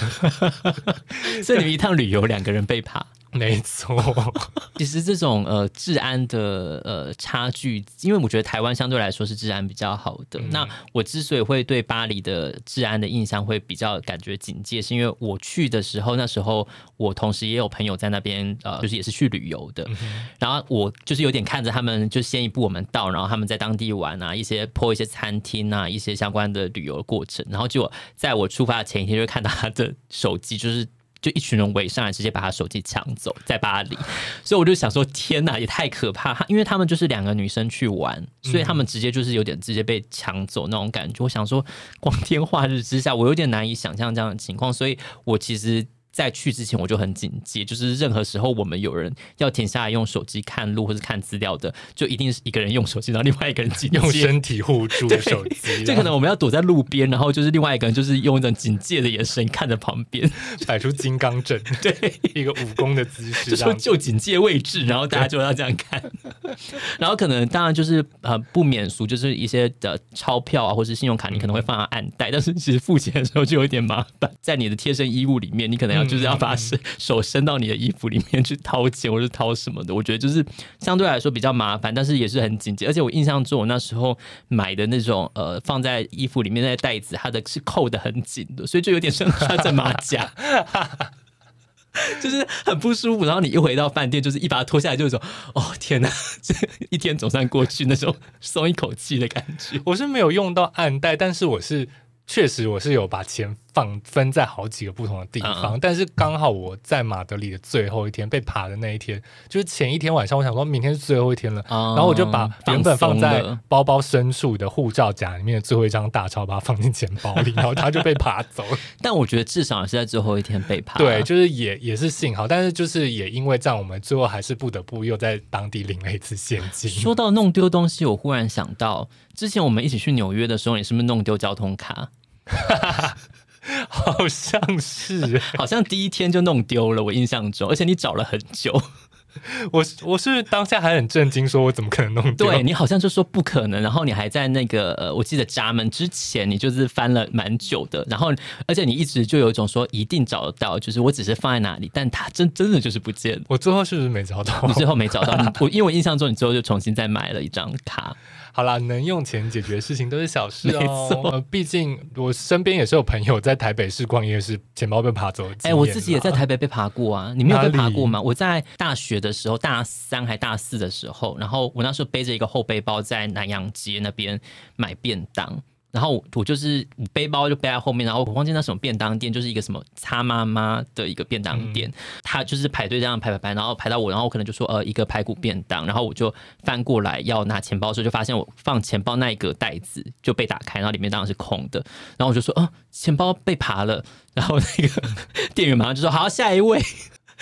所以你们一趟旅游两个人被扒。没错，其实这种呃治安的呃差距，因为我觉得台湾相对来说是治安比较好的。嗯、那我之所以会对巴黎的治安的印象会比较感觉警戒，是因为我去的时候，那时候我同时也有朋友在那边，呃，就是也是去旅游的。嗯、然后我就是有点看着他们，就先一步我们到，然后他们在当地玩啊，一些破一些餐厅啊，一些相关的旅游过程。然后就在我出发的前一天，就看到他的手机就是。就一群人围上来，直接把他手机抢走，在巴黎，所以我就想说，天哪，也太可怕！因为他们就是两个女生去玩，所以他们直接就是有点直接被抢走那种感觉。我想说，光天化日之下，我有点难以想象这样的情况，所以我其实。在去之前我就很警戒，就是任何时候我们有人要停下来用手机看路或是看资料的，就一定是一个人用手机，然后另外一个人用身体护住手机。就可能我们要躲在路边，然后就是另外一个人就是用一种警戒的眼神看着旁边，摆出金刚阵，对，一个武功的姿势，就说就警戒位置，然后大家就要这样看。然后可能当然就是呃不免俗，就是一些的钞票啊或是信用卡，你可能会放在暗袋，嗯、但是其实付钱的时候就有点麻烦，在你的贴身衣物里面，你可能要。就是要把手手伸到你的衣服里面去掏钱或者掏什么的，我觉得就是相对来说比较麻烦，但是也是很紧急。而且我印象中，我那时候买的那种呃放在衣服里面那袋子，它的是扣的很紧的，所以就有点像穿着马甲，就是很不舒服。然后你一回到饭店，就是一把它脱下来，就是说哦天哪，这一天总算过去，那种松一口气的感觉。我是没有用到暗袋，但是我是。确实，我是有把钱放分在好几个不同的地方，嗯、但是刚好我在马德里的最后一天被爬的那一天，就是前一天晚上，我想说明天是最后一天了，嗯、然后我就把原本放在包包深处的护照夹里面的最后一张大钞，把它放进钱包里，然后它就被爬走了。但我觉得至少也是在最后一天被爬，对，就是也也是幸好，但是就是也因为这样，我们最后还是不得不又在当地领了一次现金。说到弄丢东西，我忽然想到，之前我们一起去纽约的时候，你是不是弄丢交通卡？好像是，好像第一天就弄丢了，我印象中，而且你找了很久。我我是当下还很震惊，说我怎么可能弄丢？对，你好像就说不可能，然后你还在那个呃，我记得闸门之前，你就是翻了蛮久的，然后而且你一直就有一种说一定找得到，就是我只是放在哪里，但它真真的就是不见了。我最后是不是没找到？你最后没找到，我因为我印象中你最后就重新再买了一张卡。好啦，能用钱解决的事情都是小事哦。毕竟我身边也是有朋友在台北市逛夜市，钱包被爬走。哎、欸，我自己也在台北被爬过啊。你没有被爬过吗？我在大学的时候，大三还大四的时候，然后我那时候背着一个后背包在南洋街那边买便当。然后我就是背包就背在后面，然后我忘记那什么便当店，就是一个什么擦妈妈的一个便当店，嗯、他就是排队这样排排排，然后排到我，然后我可能就说呃一个排骨便当，然后我就翻过来要拿钱包的时候，就发现我放钱包那一个袋子就被打开，然后里面当然是空的，然后我就说呃钱包被扒了，然后那个 店员马上就说好，下一位。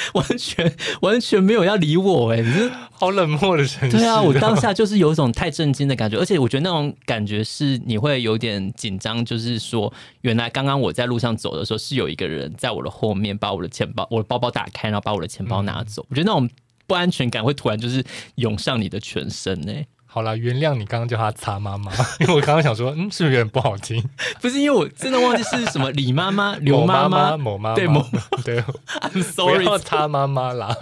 完全完全没有要理我哎、欸，你是 好冷漠的城市。对啊，我当下就是有一种太震惊的感觉，而且我觉得那种感觉是你会有点紧张，就是说原来刚刚我在路上走的时候是有一个人在我的后面把我的钱包、我的包包打开，然后把我的钱包拿走。嗯、我觉得那种不安全感会突然就是涌上你的全身哎、欸。好了，原谅你刚刚叫她擦妈妈，因为我刚刚想说，嗯，是不是有点不好听？不是，因为我真的忘记是什么李妈妈、刘妈妈、某妈妈，对某对，I'm sorry，不要擦妈妈啦，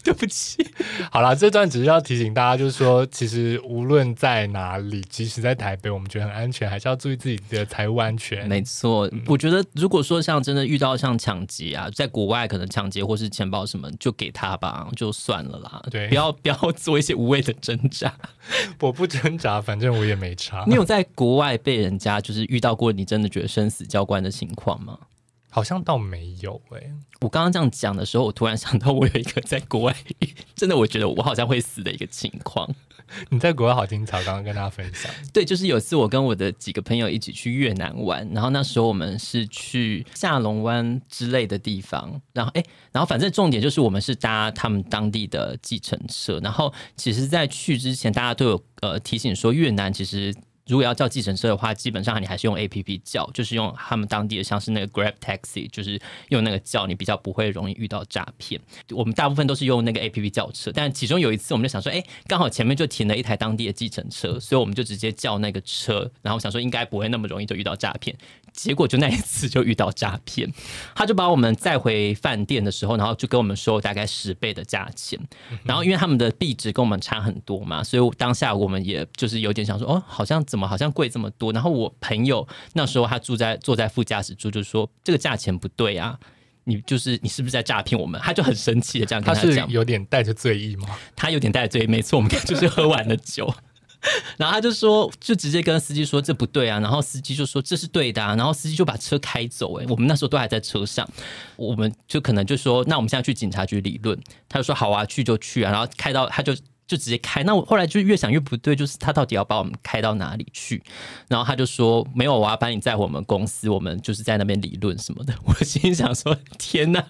对不起。好了，这段只是要提醒大家，就是说，其实无论在哪里，即使在台北，我们觉得很安全，还是要注意自己的财务安全。没错，嗯、我觉得如果说像真的遇到像抢劫啊，在国外可能抢劫或是钱包什么，就给他吧，就算了啦，对，不要 不要做一些无谓的挣扎。我不挣扎，反正我也没差。你有在国外被人家就是遇到过你真的觉得生死交关的情况吗？好像倒没有诶、欸。我刚刚这样讲的时候，我突然想到，我有一个在国外真的我觉得我好像会死的一个情况。你在国外好精彩，刚刚跟大家分享。对，就是有一次我跟我的几个朋友一起去越南玩，然后那时候我们是去下龙湾之类的地方，然后哎，然后反正重点就是我们是搭他们当地的计程车，然后其实，在去之前大家都有呃提醒说越南其实。如果要叫计程车的话，基本上你还是用 APP 叫，就是用他们当地的，像是那个 Grab Taxi，就是用那个叫，你比较不会容易遇到诈骗。我们大部分都是用那个 APP 叫车，但其中有一次我们就想说，哎，刚好前面就停了一台当地的计程车，所以我们就直接叫那个车，然后想说应该不会那么容易就遇到诈骗。结果就那一次就遇到诈骗，他就把我们载回饭店的时候，然后就跟我们说大概十倍的价钱，然后因为他们的币值跟我们差很多嘛，所以当下我们也就是有点想说，哦，好像怎么好像贵这么多。然后我朋友那时候他住在坐在副驾驶座，就说这个价钱不对啊，你就是你是不是在诈骗我们？他就很生气的这样跟他讲，他是有点带着醉意吗？他有点带着醉意，没错，我们就是喝完了酒。然后他就说，就直接跟司机说这不对啊，然后司机就说这是对的啊，然后司机就把车开走。哎，我们那时候都还在车上，我们就可能就说，那我们现在去警察局理论。他就说好啊，去就去啊，然后开到他就。就直接开，那我后来就越想越不对，就是他到底要把我们开到哪里去？然后他就说没有，我要把你载回我们公司，我们就是在那边理论什么的。我心想说天哪，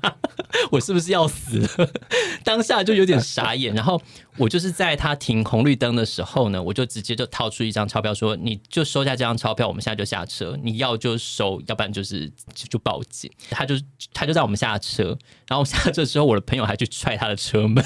我是不是要死了？当下就有点傻眼。然后我就是在他停红绿灯的时候呢，我就直接就掏出一张钞票说，你就收下这张钞票，我们现在就下车，你要就收，要不然就是就，就报警。他就他就在我们下车，然后下车之后，我的朋友还去踹他的车门。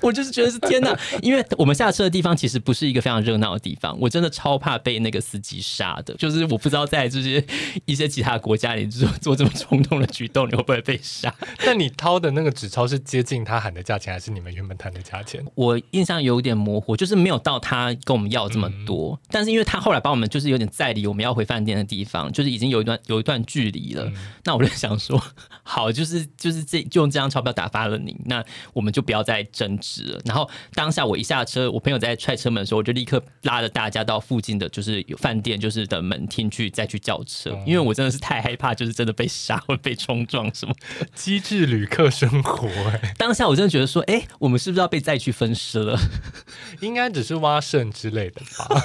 我就是觉得是天哪，因为我们下车的地方其实不是一个非常热闹的地方，我真的超怕被那个司机杀的。就是我不知道在这些一些其他国家里做做这么冲动的举动，你会不会被杀？那你掏的那个纸钞是接近他喊的价钱，还是你们原本谈的价钱？我印象有点模糊，就是没有到他跟我们要这么多，嗯、但是因为他后来把我们就是有点在离我们要回饭店的地方，就是已经有一段有一段距离了。嗯、那我就想说，好，就是就是这就用这张钞票打发了你，那我们就不要再争执。然后当下我一下车，我朋友在踹车门的时候，我就立刻拉着大家到附近的就是有饭店就是的门厅去再去叫车，嗯、因为我真的是太害怕，就是真的被杀或被冲撞什么。机智旅客生活、欸，当下我真的觉得说，哎，我们是不是要被再去分尸了？应该只是挖肾之类的吧。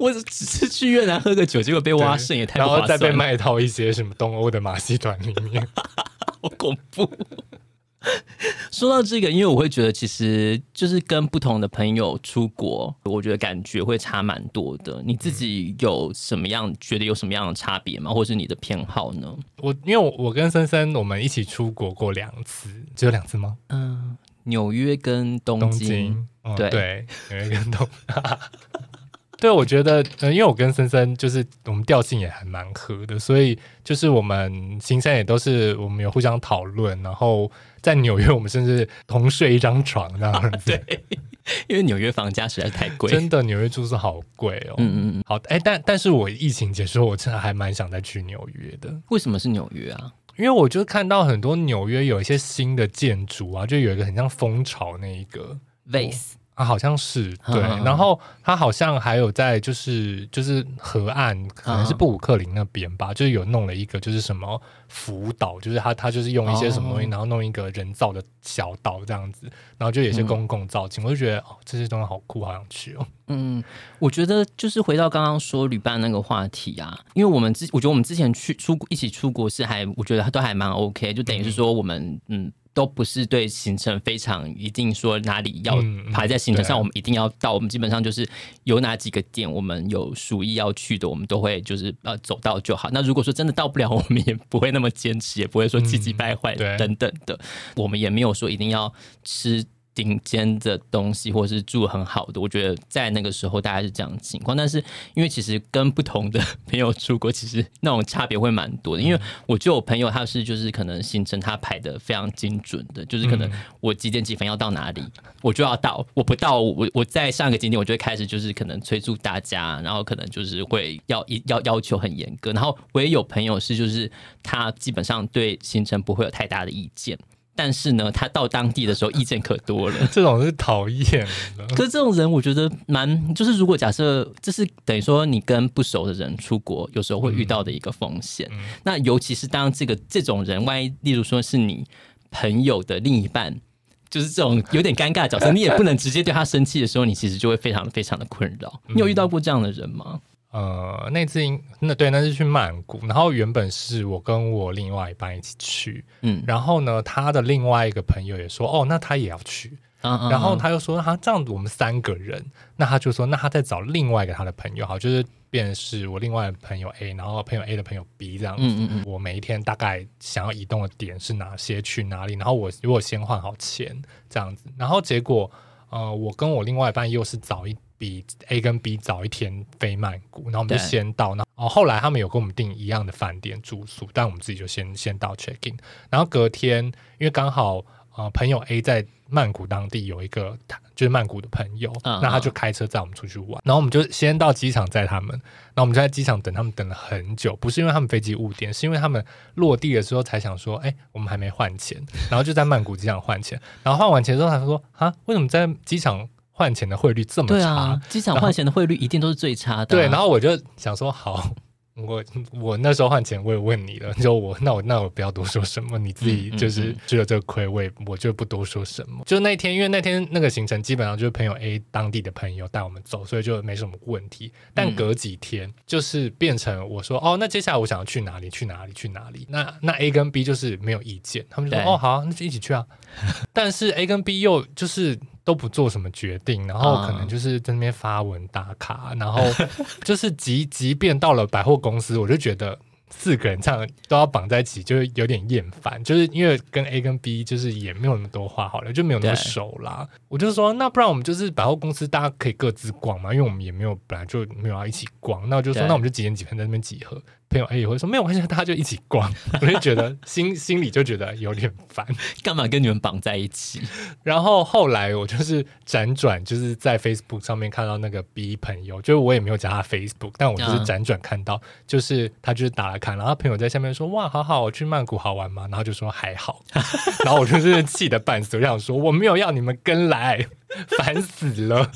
我只是去越南喝个酒，结果被挖肾也太。然后再被卖到一些什么东欧的马戏团里面，好恐怖。说到这个，因为我会觉得，其实就是跟不同的朋友出国，我觉得感觉会差蛮多的。你自己有什么样觉得有什么样的差别吗？或是你的偏好呢？我因为我我跟森森我们一起出国过两次，只有两次吗？嗯，纽约跟东京，东京嗯、对对，纽约跟东。对，我觉得，呃，因为我跟森森就是我们调性也还蛮合的，所以就是我们行程也都是我们有互相讨论，然后在纽约我们甚至同睡一张床那样子。啊，对，因为纽约房价实在太贵，真的纽约住宿好贵哦。嗯嗯嗯。好，哎，但但是我疫情结束，我真的还蛮想再去纽约的。为什么是纽约啊？因为我就看到很多纽约有一些新的建筑啊，就有一个很像蜂巢那一个 vase。啊，好像是对，嗯、然后他好像还有在就是就是河岸，可能是布鲁克林那边吧，嗯、就是有弄了一个就是什么浮岛，就是他他就是用一些什么东西，哦、然后弄一个人造的小岛这样子，然后就有些公共造景，嗯、我就觉得哦，这些东西好酷，好想去哦。嗯，我觉得就是回到刚刚说旅伴那个话题啊，因为我们之我觉得我们之前去出一起出国是还我觉得都还蛮 OK，就等于是说我们嗯。嗯都不是对行程非常一定说哪里要排在行程上，我们一定要到。我们基本上就是有哪几个点，我们有属意要去的，我们都会就是呃走到就好。那如果说真的到不了，我们也不会那么坚持，也不会说气急败坏等等的。我们也没有说一定要吃。顶尖的东西，或者是住很好的，我觉得在那个时候大概是这样的情况。但是因为其实跟不同的朋友出国，其实那种差别会蛮多的。因为我就有朋友，他是就是可能行程他排的非常精准的，就是可能我几点几分要到哪里，我就要到，我不到，我我在上个景点，我就会开始就是可能催促大家，然后可能就是会要要要求很严格。然后我也有朋友是就是他基本上对行程不会有太大的意见。但是呢，他到当地的时候意见可多了，这种是讨厌的。可是这种人，我觉得蛮就是，如果假设这是等于说你跟不熟的人出国，有时候会遇到的一个风险。那尤其是当这个这种人，万一例如说是你朋友的另一半，就是这种有点尴尬的角色，你也不能直接对他生气的时候，你其实就会非常非常的困扰。你有遇到过这样的人吗？呃，那次那对，那是去曼谷，然后原本是我跟我另外一半一起去，嗯，然后呢，他的另外一个朋友也说，哦，那他也要去，嗯嗯，然后他又说，他这样子我们三个人，那他就说，那他再找另外一个他的朋友，好，就是便是我另外的朋友 A，然后朋友 A 的朋友 B 这样子，嗯嗯嗯，我每一天大概想要移动的点是哪些，去哪里，然后我如果先换好钱这样子，然后结果，呃，我跟我另外一半又是早一。比 A 跟 B 早一天飞曼谷，然后我们就先到。然后后来他们有跟我们订一样的饭店住宿，但我们自己就先先到 check in。然后隔天，因为刚好呃朋友 A 在曼谷当地有一个就是曼谷的朋友，嗯、那他就开车载我们出去玩。然后我们就先到机场载他们，然后我们就在机场等他们等了很久，不是因为他们飞机误点，是因为他们落地的时候才想说，哎，我们还没换钱，然后就在曼谷机场换钱。然后换完钱之后，他说啊，为什么在机场？换钱的汇率这么差，对啊，机场换钱的汇率一定都是最差的，啊。对，然后我就想说，好，我我那时候换钱，我也问你了，就我那我那我不要多说什么，你自己就是吃了这个亏，我也我就不多说什么。就那天，因为那天那个行程基本上就是朋友 A 当地的朋友带我们走，所以就没什么问题。但隔几天就是变成我说，哦，那接下来我想要去哪里？去哪里？去哪里？那那 A 跟 B 就是没有意见，他们就说，哦，好，那就一起去啊。但是 A 跟 B 又就是。都不做什么决定，然后可能就是在那边发文打卡，嗯、然后就是即 即便到了百货公司，我就觉得四个人这样都要绑在一起，就有点厌烦。就是因为跟 A 跟 B 就是也没有那么多话好了，就没有那么熟啦。我就说，那不然我们就是百货公司，大家可以各自逛嘛，因为我们也没有本来就没有要一起逛。那我就说，那我们就几点几分在那边集合。朋友 A 也会说没有关系，大家就一起逛。我就觉得心心里就觉得有点烦，干嘛跟你们绑在一起？然后后来我就是辗转，就是在 Facebook 上面看到那个 B 朋友，就是我也没有加他 Facebook，但我就是辗转看到，就是他就是打了看，然后朋友在下面说哇，好好，我去曼谷好玩吗？然后就说还好，然后我就是气得半死，我想说我没有要你们跟来。烦死了，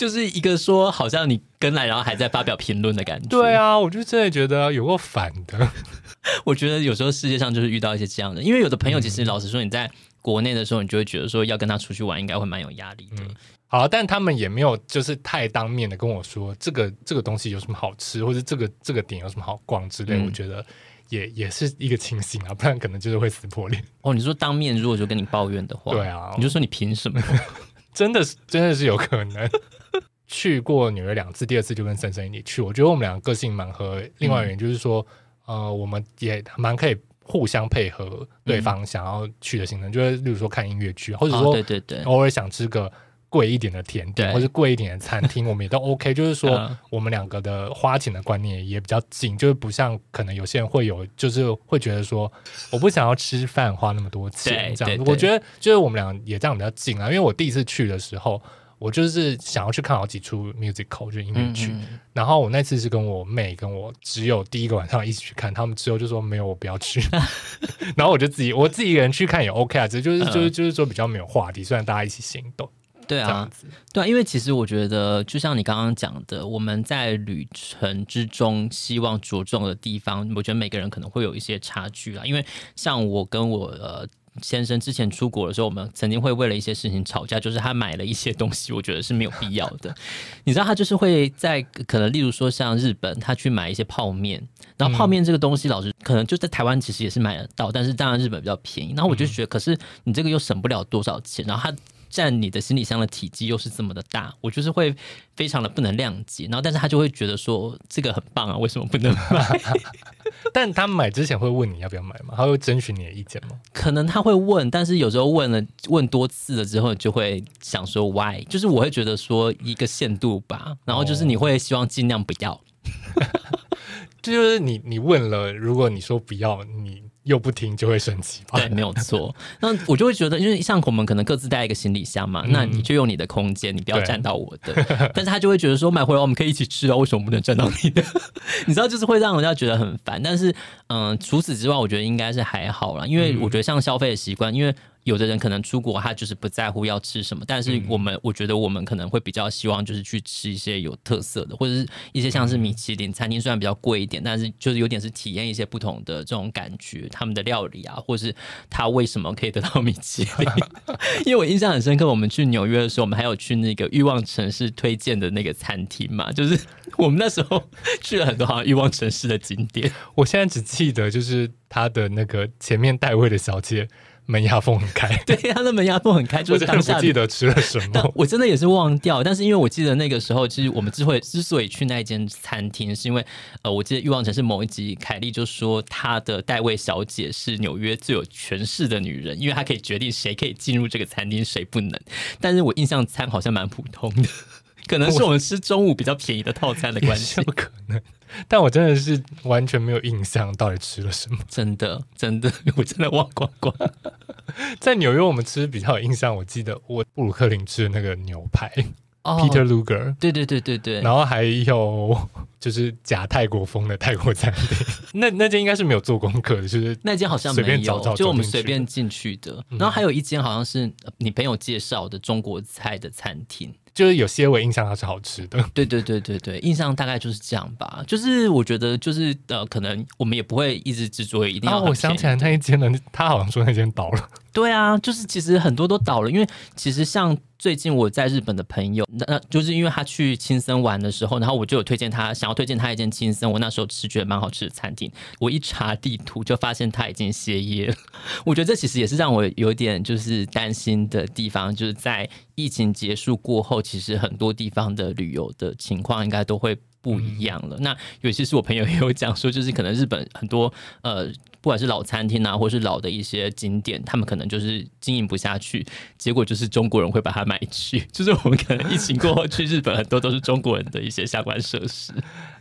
就是一个说好像你跟来，然后还在发表评论的感觉。对啊，我就真的觉得有够烦的。我觉得有时候世界上就是遇到一些这样的，因为有的朋友其实老实说，你在国内的时候，你就会觉得说要跟他出去玩，应该会蛮有压力的。嗯、好，但他们也没有就是太当面的跟我说这个这个东西有什么好吃，或者这个这个点有什么好逛之类。嗯、我觉得。也也是一个情形啊，不然可能就是会撕破脸。哦，你说当面如果就跟你抱怨的话，对啊，你就说你凭什么？真的是真的是有可能。去过纽约两次，第二次就跟森森一起去。我觉得我们两个个性蛮合。另外一个原因就是说，嗯、呃，我们也蛮可以互相配合对方想要去的行程，嗯、就是例如说看音乐剧，或者说对对对，偶尔想吃个。贵一点的甜点，或是贵一点的餐厅，我们也都 OK。就是说，我们两个的花钱的观念也比较近，就是不像可能有些人会有，就是会觉得说，我不想要吃饭花那么多钱这样。我觉得就是我们俩也这样比较近啊。因为我第一次去的时候，我就是想要去看好几出 musical，就是音乐剧。嗯嗯，然后我那次是跟我妹跟我只有第一个晚上一起去看，他们之后就说没有，我不要去。然后我就自己我自己一个人去看也 OK 啊，只是就是就是就是说比较没有话题，虽然大家一起行动。对啊，对啊，因为其实我觉得，就像你刚刚讲的，我们在旅程之中希望着重的地方，我觉得每个人可能会有一些差距啦。因为像我跟我呃先生之前出国的时候，我们曾经会为了一些事情吵架，就是他买了一些东西，我觉得是没有必要的。你知道，他就是会在可能，例如说像日本，他去买一些泡面，然后泡面这个东西，老实可能就在台湾其实也是买得到，但是当然日本比较便宜。然后我就觉得，可是你这个又省不了多少钱，然后他。占你的行李箱的体积又是这么的大，我就是会非常的不能谅解。然后，但是他就会觉得说这个很棒啊，为什么不能买？但他买之前会问你要不要买吗？他会征询你的意见吗？可能他会问，但是有时候问了问多次了之后，就会想说 why？就是我会觉得说一个限度吧。然后就是你会希望尽量不要。哦、就是你你问了，如果你说不要，你。又不听就会生气，对，没有错。那我就会觉得，因为像我们可能各自带一个行李箱嘛，嗯、那你就用你的空间，你不要占到我的。但是他就会觉得说，买回来我们可以一起吃啊，为什么不能占到你的？你知道，就是会让人家觉得很烦。但是，嗯、呃，除此之外，我觉得应该是还好啦，因为我觉得像消费的习惯，因为。有的人可能出国，他就是不在乎要吃什么，但是我们，嗯、我觉得我们可能会比较希望就是去吃一些有特色的，或者是一些像是米其林餐厅，虽然比较贵一点，但是就是有点是体验一些不同的这种感觉，他们的料理啊，或是他为什么可以得到米其林？因为我印象很深刻，我们去纽约的时候，我们还有去那个欲望城市推荐的那个餐厅嘛，就是 我们那时候 去了很多好像欲望城市的景点，我现在只记得就是他的那个前面带位的小姐。门牙缝很开，对，他的门牙缝很开，就是当下不记得吃了什么。我真的也是忘掉，但是因为我记得那个时候，其实我们之会之所以去那间餐厅，是因为呃，我记得欲望城市某一集，凯莉就说她的代位小姐是纽约最有权势的女人，因为她可以决定谁可以进入这个餐厅，谁不能。但是我印象餐好像蛮普通的，可能是我们吃中午比较便宜的套餐的关系，不可能。但我真的是完全没有印象到底吃了什么，真的真的，我真的忘光光。在纽约，我们吃比较有印象，我记得我布鲁克林吃的那个牛排、oh,，Peter Luger，对对对对对，然后还有就是假泰国风的泰国餐厅，那那间应该是没有做功课的，就是那间好像随便找找，就我们随便进去的。然后还有一间好像是你朋友介绍的中国菜的餐厅。就是有些我印象它是好吃的，对对对对对，印象大概就是这样吧。就是我觉得就是呃，可能我们也不会一直执着于一定要。我想起来那一间呢，他好像说那间倒了。对啊，就是其实很多都倒了，因为其实像最近我在日本的朋友，那就是因为他去青森玩的时候，然后我就有推荐他，想要推荐他一间青森，我那时候吃觉得蛮好吃的餐厅。我一查地图就发现他已经歇业了。我觉得这其实也是让我有点就是担心的地方，就是在疫情结束过后，其实很多地方的旅游的情况应该都会不一样了。嗯、那有些是我朋友也有讲说，就是可能日本很多呃。不管是老餐厅啊，或是老的一些景点，他们可能就是经营不下去，结果就是中国人会把它买去。就是我们可能疫情过后去日本，很多都是中国人的一些相关设施。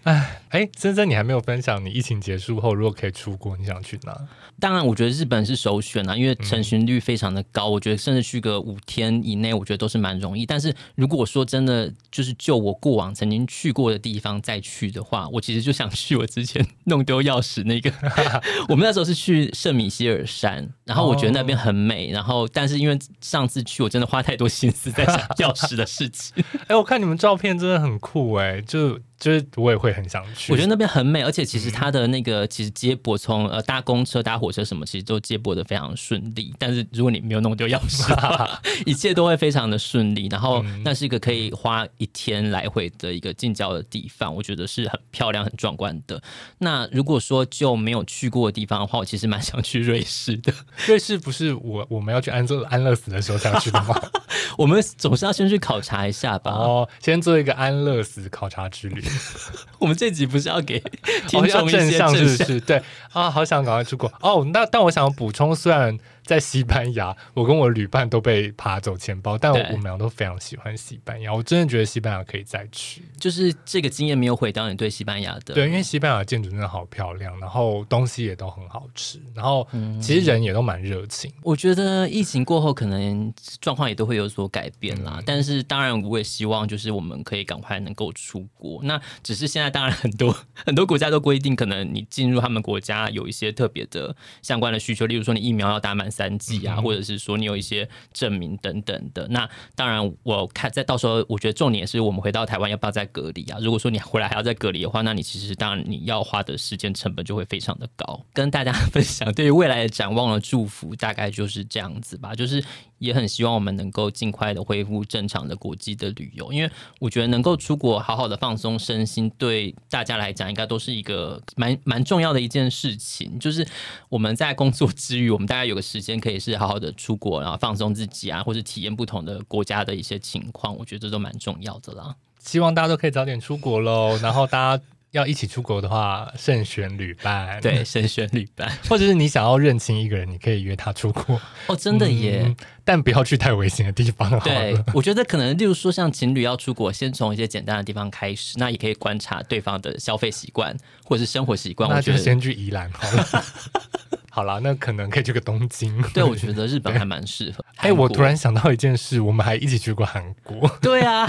哎哎，森森，你还没有分享你疫情结束后如果可以出国，你想去哪？当然，我觉得日本是首选啊，因为成行率非常的高。嗯、我觉得甚至去个五天以内，我觉得都是蛮容易。但是如果说真的就是就我过往曾经去过的地方再去的话，我其实就想去我之前弄丢钥匙那个。我们那时候是去圣米歇尔山，然后我觉得那边很美。然后，但是因为上次去，我真的花太多心思在想 钥匙的事情。哎，我看你们照片真的很酷哎、欸，就。就是我也会很想去，我觉得那边很美，而且其实它的那个其实接驳从呃搭公车、搭火车什么，其实都接驳的非常顺利。但是如果你没有弄丢钥匙的话，一切都会非常的顺利。然后那是一个可以花一天来回的一个近郊的地方，我觉得是很漂亮、很壮观的。那如果说就没有去过的地方的话，我其实蛮想去瑞士的。瑞士不是我我们要去安乐安乐死的时候才要去的吗？我们总是要先去考察一下吧。哦，先做一个安乐死考察之旅。我们这集不是要给听众一些正向，是不是？对啊，好想赶快出国哦。那但我想要补充，虽然。在西班牙，我跟我旅伴都被扒走钱包，但我们俩都非常喜欢西班牙。我真的觉得西班牙可以再去，就是这个经验没有毁掉你对西班牙的。对，因为西班牙建筑真的好漂亮，然后东西也都很好吃，然后其实人也都蛮热情。我觉得疫情过后可能状况也都会有所改变啦，嗯、但是当然我也希望就是我们可以赶快能够出国。那只是现在当然很多 很多国家都规定，可能你进入他们国家有一些特别的相关的需求，例如说你疫苗要打满。三剂啊，或者是说你有一些证明等等的。那当然，我看在到时候，我觉得重点是我们回到台湾要不要再隔离啊？如果说你回来还要再隔离的话，那你其实当然你要花的时间成本就会非常的高。跟大家分享对于未来的展望的祝福，大概就是这样子吧。就是也很希望我们能够尽快的恢复正常的国际的旅游，因为我觉得能够出国好好的放松身心，对大家来讲应该都是一个蛮蛮重要的一件事情。就是我们在工作之余，我们大概有个时间。可以是好好的出国，然后放松自己啊，或者体验不同的国家的一些情况，我觉得这都蛮重要的啦。希望大家都可以早点出国喽，然后大家。要一起出国的话，慎选旅伴。对，慎选旅伴，或者是你想要认清一个人，你可以约他出国。哦，真的耶！嗯、但不要去太危险的地方。对，我觉得可能，例如说像情侣要出国，先从一些简单的地方开始，那也可以观察对方的消费习惯或者是生活习惯。那就先去宜兰好了。好了，那可能可以去个东京。对，我觉得日本还蛮适合。哎，我突然想到一件事，我们还一起去过韩国。对啊，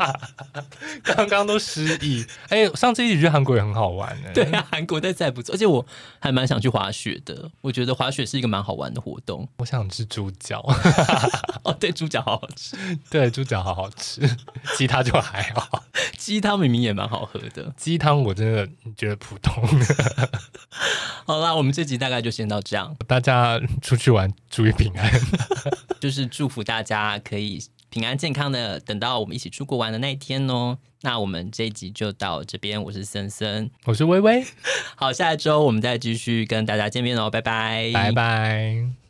刚刚都失忆。哎，上次一起去韩国也很好玩呢。对啊，韩国在再不错，而且我还蛮想去滑雪的。我觉得滑雪是一个蛮好玩的活动。我想吃猪脚。哦，对，猪脚好好吃。对，猪脚好好吃，其他就还好。鸡汤明明也蛮好喝的。鸡汤我真的觉得普通。好啦，我们这集大概就先到这样。大家出去玩注意平安，就是祝福大家可以平安健康的等到我们一起出国玩的那一天哦。那我们这一集就到这边，我是森森，我是微微。好，下一周我们再继续跟大家见面哦，拜拜，拜拜。